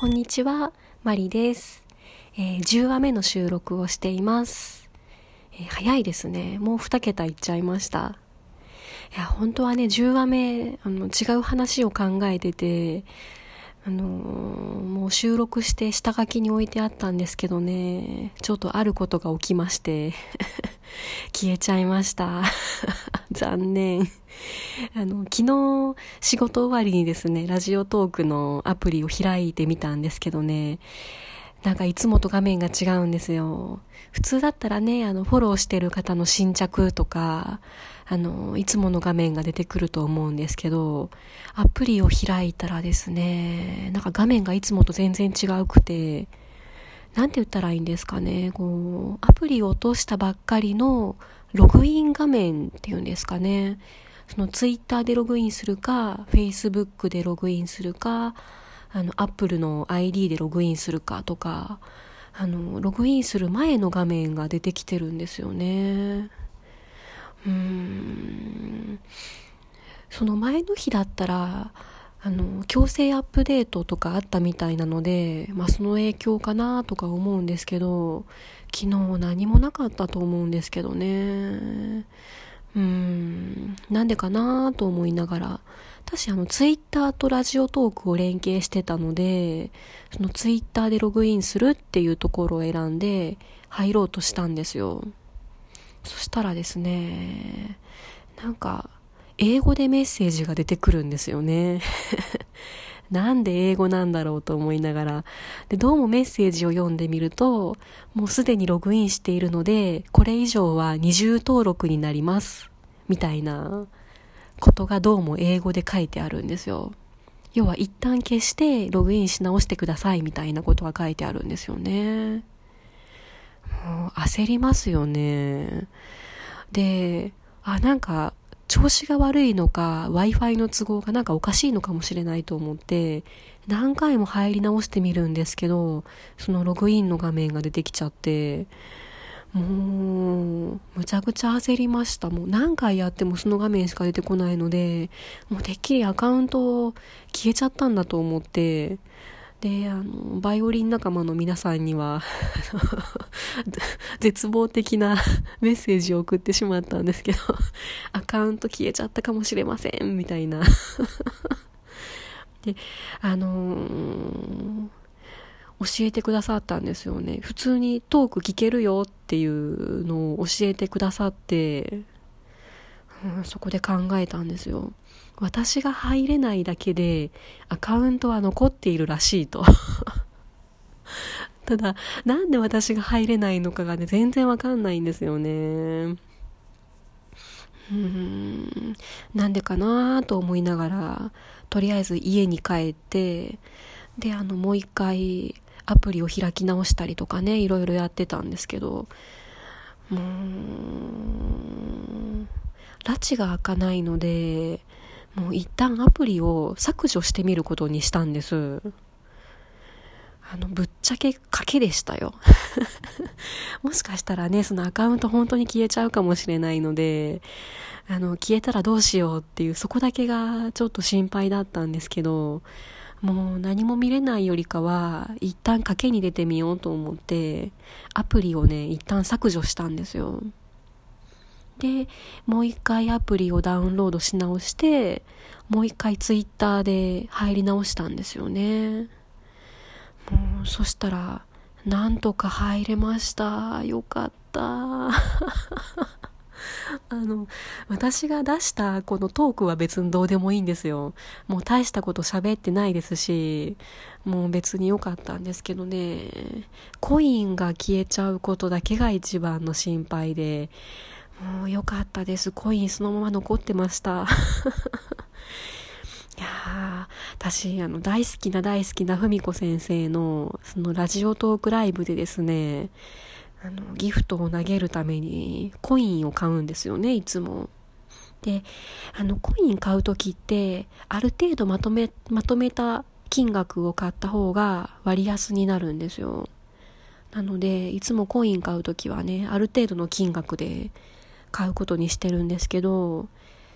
こんにちは、マリです。えー、10話目の収録をしています。えー、早いですね。もう2桁いっちゃいました。いや、本当はね、10話目、あの、違う話を考えてて、あのー、もう収録して下書きに置いてあったんですけどね、ちょっとあることが起きまして、消えちゃいました。残念。あの、昨日仕事終わりにですね、ラジオトークのアプリを開いてみたんですけどね、なんかいつもと画面が違うんですよ。普通だったらね、あの、フォローしてる方の新着とか、あの、いつもの画面が出てくると思うんですけど、アプリを開いたらですね、なんか画面がいつもと全然違うくて、なんて言ったらいいんですかね、こう、アプリを落としたばっかりのログイン画面っていうんですかね。そのツイッターでログインするか、フェイスブックでログインするか、あの、アップルの ID でログインするかとか、あの、ログインする前の画面が出てきてるんですよね。うーん。その前の日だったら、あの、強制アップデートとかあったみたいなので、まあその影響かなとか思うんですけど、昨日何もなかったと思うんですけどね。うん、なんでかなと思いながら、私あのツイッターとラジオトークを連携してたので、そのツイッターでログインするっていうところを選んで入ろうとしたんですよ。そしたらですね、なんか英語でメッセージが出てくるんですよね。なんで英語なんだろうと思いながら。で、どうもメッセージを読んでみると、もうすでにログインしているので、これ以上は二重登録になります。みたいなことがどうも英語で書いてあるんですよ。要は一旦消してログインし直してくださいみたいなことが書いてあるんですよね。もう焦りますよね。で、あ、なんか調子が悪いのか、Wi-Fi の都合がなんかおかしいのかもしれないと思って、何回も入り直してみるんですけど、そのログインの画面が出てきちゃって、もう、むちゃくちゃ焦りました。もう何回やってもその画面しか出てこないので、もうてっきりアカウント消えちゃったんだと思って、で、あの、バイオリン仲間の皆さんには 絶望的な メッセージを送ってしまったんですけど アカウント消えちゃったかもしれません、みたいなで、あのー、教えてくださったんですよね。普通にトーク聞けるよっていうのを教えてくださって、そこで考えたんですよ。私が入れないだけでアカウントは残っているらしいと ただ、なんで私が入れないのかがね、全然わかんないんですよね。うん、なんでかなと思いながら、とりあえず家に帰って、で、あの、もう一回アプリを開き直したりとかね、いろいろやってたんですけど、もう、拉致が開かないので、もう一旦アプリを削除してみることにしたんです。あの、ぶっちゃけ賭けでしたよ。もしかしたらね、そのアカウント本当に消えちゃうかもしれないので、あの、消えたらどうしようっていう、そこだけがちょっと心配だったんですけど、もう何も見れないよりかは、一旦賭けに出てみようと思って、アプリをね、一旦削除したんですよ。で、もう一回アプリをダウンロードし直して、もう一回ツイッターで入り直したんですよね。もう、そしたら、なんとか入れました。よかった。あの、私が出したこのトークは別にどうでもいいんですよ。もう大したこと喋ってないですし、もう別に良かったんですけどね、コインが消えちゃうことだけが一番の心配で、もう良かったです。コインそのまま残ってました。いや私、あの、大好きな大好きな文子先生の、そのラジオトークライブでですね、あの、ギフトを投げるためにコインを買うんですよね、いつも。で、あの、コイン買うときって、ある程度まとめ、まとめた金額を買った方が割安になるんですよ。なので、いつもコイン買うときはね、ある程度の金額で買うことにしてるんですけど、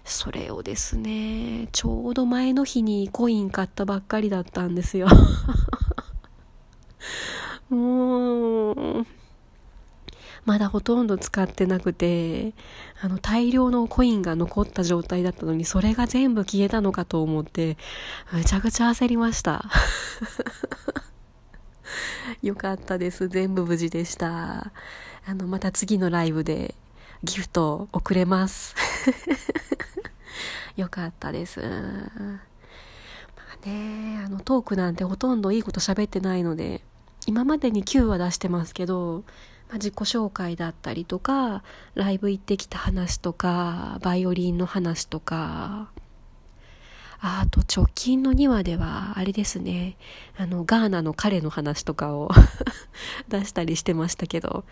それをですね、ちょうど前の日にコイン買ったばっかりだったんですよ。もう、まだほとんど使ってなくて、あの、大量のコインが残った状態だったのに、それが全部消えたのかと思って、めちゃくちゃ焦りました。よかったです。全部無事でした。あの、また次のライブでギフトを送れます。よかったです。まあね、あの、トークなんてほとんどいいこと喋ってないので、今までに9話出してますけど、まあ、自己紹介だったりとか、ライブ行ってきた話とか、バイオリンの話とか、あと直近の2話では、あれですね、あの、ガーナの彼の話とかを 出したりしてましたけど、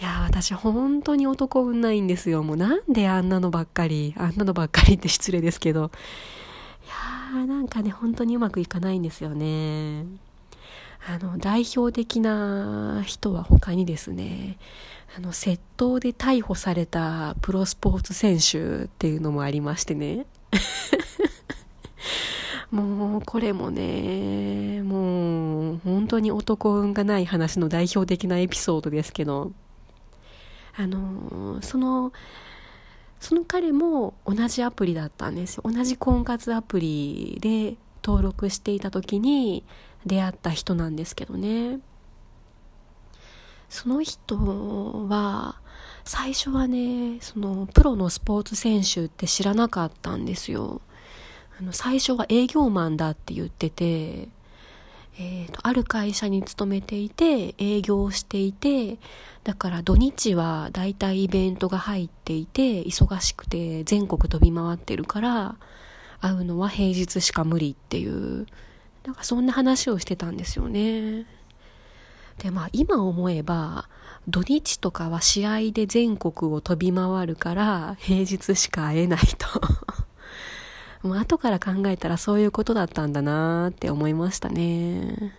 いや、私本当に男運ないんですよ。もうなんであんなのばっかり、あんなのばっかりって失礼ですけど、いやーなんかね、本当にうまくいかないんですよね。あの、代表的な人は他にですね、あの、窃盗で逮捕されたプロスポーツ選手っていうのもありましてね。もう、これもね、もう、本当に男運がない話の代表的なエピソードですけど、あの、その、その彼も同じアプリだったんですよ。同じ婚活アプリで登録していた時に出会った人なんですけどね。その人は、最初はね、その、プロのスポーツ選手って知らなかったんですよ。あの最初は営業マンだって言ってて、えーと、ある会社に勤めていて営業していてだから土日はだいたいイベントが入っていて忙しくて全国飛び回ってるから会うのは平日しか無理っていうなんかそんな話をしてたんですよね。でまあ今思えば土日とかは試合で全国を飛び回るから平日しか会えないと。もう後から考えたらそういうことだったんだなーって思いましたね。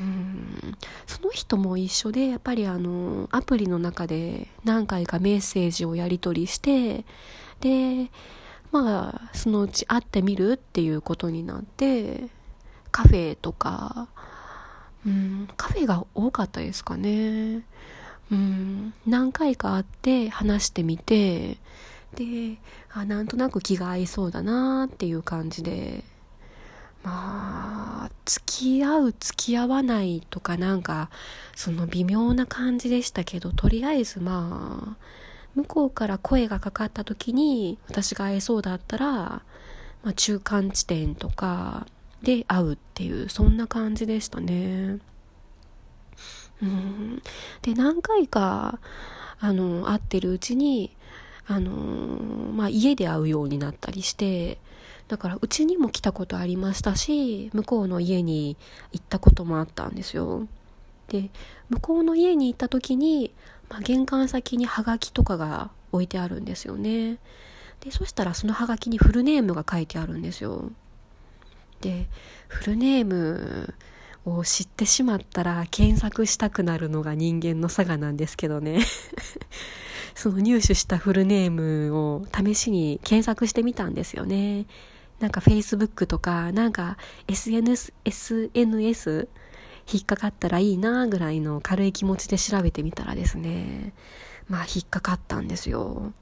うん、その人も一緒で、やっぱりあの、アプリの中で何回かメッセージをやり取りして、で、まあ、そのうち会ってみるっていうことになって、カフェとか、うん、カフェが多かったですかね。うん、何回か会って話してみて、であなんとなく気が合いそうだなっていう感じでまあ付き合う付き合わないとかなんかその微妙な感じでしたけどとりあえずまあ向こうから声がかかった時に私が会えそうだったら、まあ、中間地点とかで会うっていうそんな感じでしたね。うん、で何回かあの会ってるうちにあのー、まあ、家で会うようになったりして、だからうちにも来たことありましたし、向こうの家に行ったこともあったんですよ。で、向こうの家に行った時に、まあ、玄関先にハガキとかが置いてあるんですよね。で、そしたらそのハガキにフルネームが書いてあるんですよ。で、フルネームを知ってしまったら検索したくなるのが人間の差がなんですけどね。その入手したフルネームを試しに検索してみたんですよね。なんか Facebook とか、なんか SNS、SNS 引っかかったらいいなぐらいの軽い気持ちで調べてみたらですね、まあ引っかかったんですよ。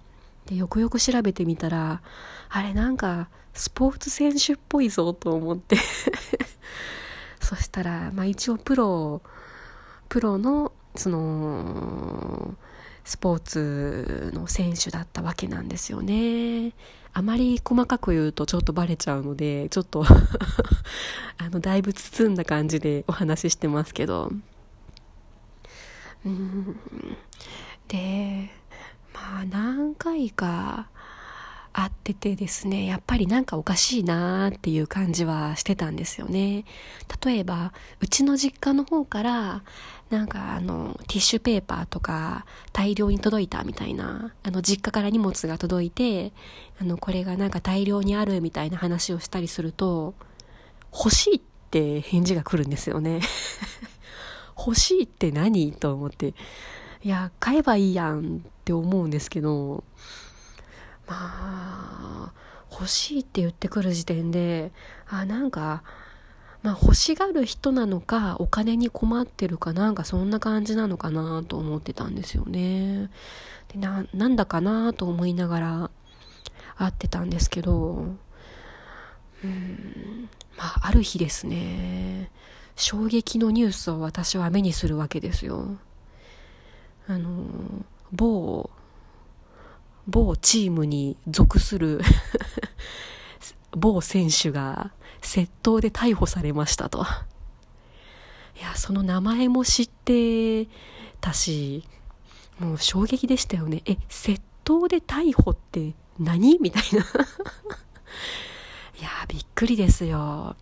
で、よくよく調べてみたら、あれなんかスポーツ選手っぽいぞと思って そしたら、まあ一応プロ、プロの、その、スポーツの選手だったわけなんですよね。あまり細かく言うとちょっとバレちゃうので、ちょっと あの、だいぶ包んだ感じでお話ししてますけど。うん。で、まあ何回か会っててですね、やっぱりなんかおかしいなーっていう感じはしてたんですよね。例えば、うちの実家の方から、なんかあの、ティッシュペーパーとか大量に届いたみたいな、あの、実家から荷物が届いて、あの、これがなんか大量にあるみたいな話をしたりすると、欲しいって返事が来るんですよね。欲しいって何？と思って。いや、買えばいいやんって思うんですけど、まあ、欲しいって言ってくる時点で、あ、なんか、まあ、欲しがる人なのかお金に困ってるかなんかそんな感じなのかなと思ってたんですよね。でななんだかなと思いながら会ってたんですけどうんまあある日ですね衝撃のニュースを私は目にするわけですよ。あの某某チームに属する 某選手が窃盗で逮捕されましたと。いや、その名前も知ってたし、もう衝撃でしたよね。え、窃盗で逮捕って何？みたいな。いやびっくりですよ。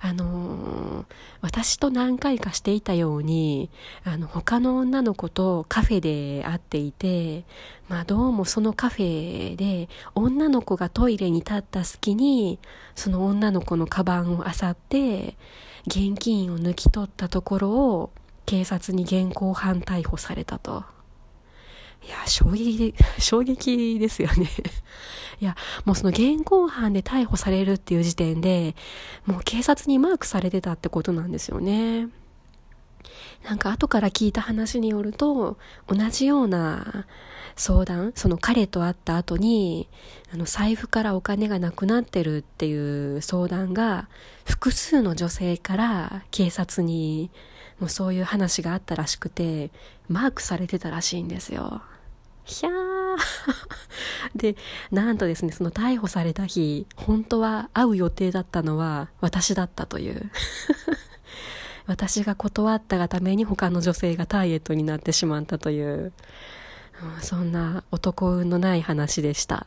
あのー、私と何回かしていたように、あの、他の女の子とカフェで会っていて、まあどうもそのカフェで、女の子がトイレに立った隙に、その女の子のカバンを漁って、現金を抜き取ったところを、警察に現行犯逮捕されたと。いや、衝撃、衝撃ですよね。いや、もうその現行犯で逮捕されるっていう時点で、もう警察にマークされてたってことなんですよね。なんか後から聞いた話によると、同じような相談、その彼と会った後に、あの財布からお金がなくなってるっていう相談が、複数の女性から警察にもうそういう話があったらしくて、マークされてたらしいんですよ。ひゃー で、なんとですね、その逮捕された日、本当は会う予定だったのは私だったという。私が断ったがために他の女性がターゲットになってしまったという、そんな男運のない話でした。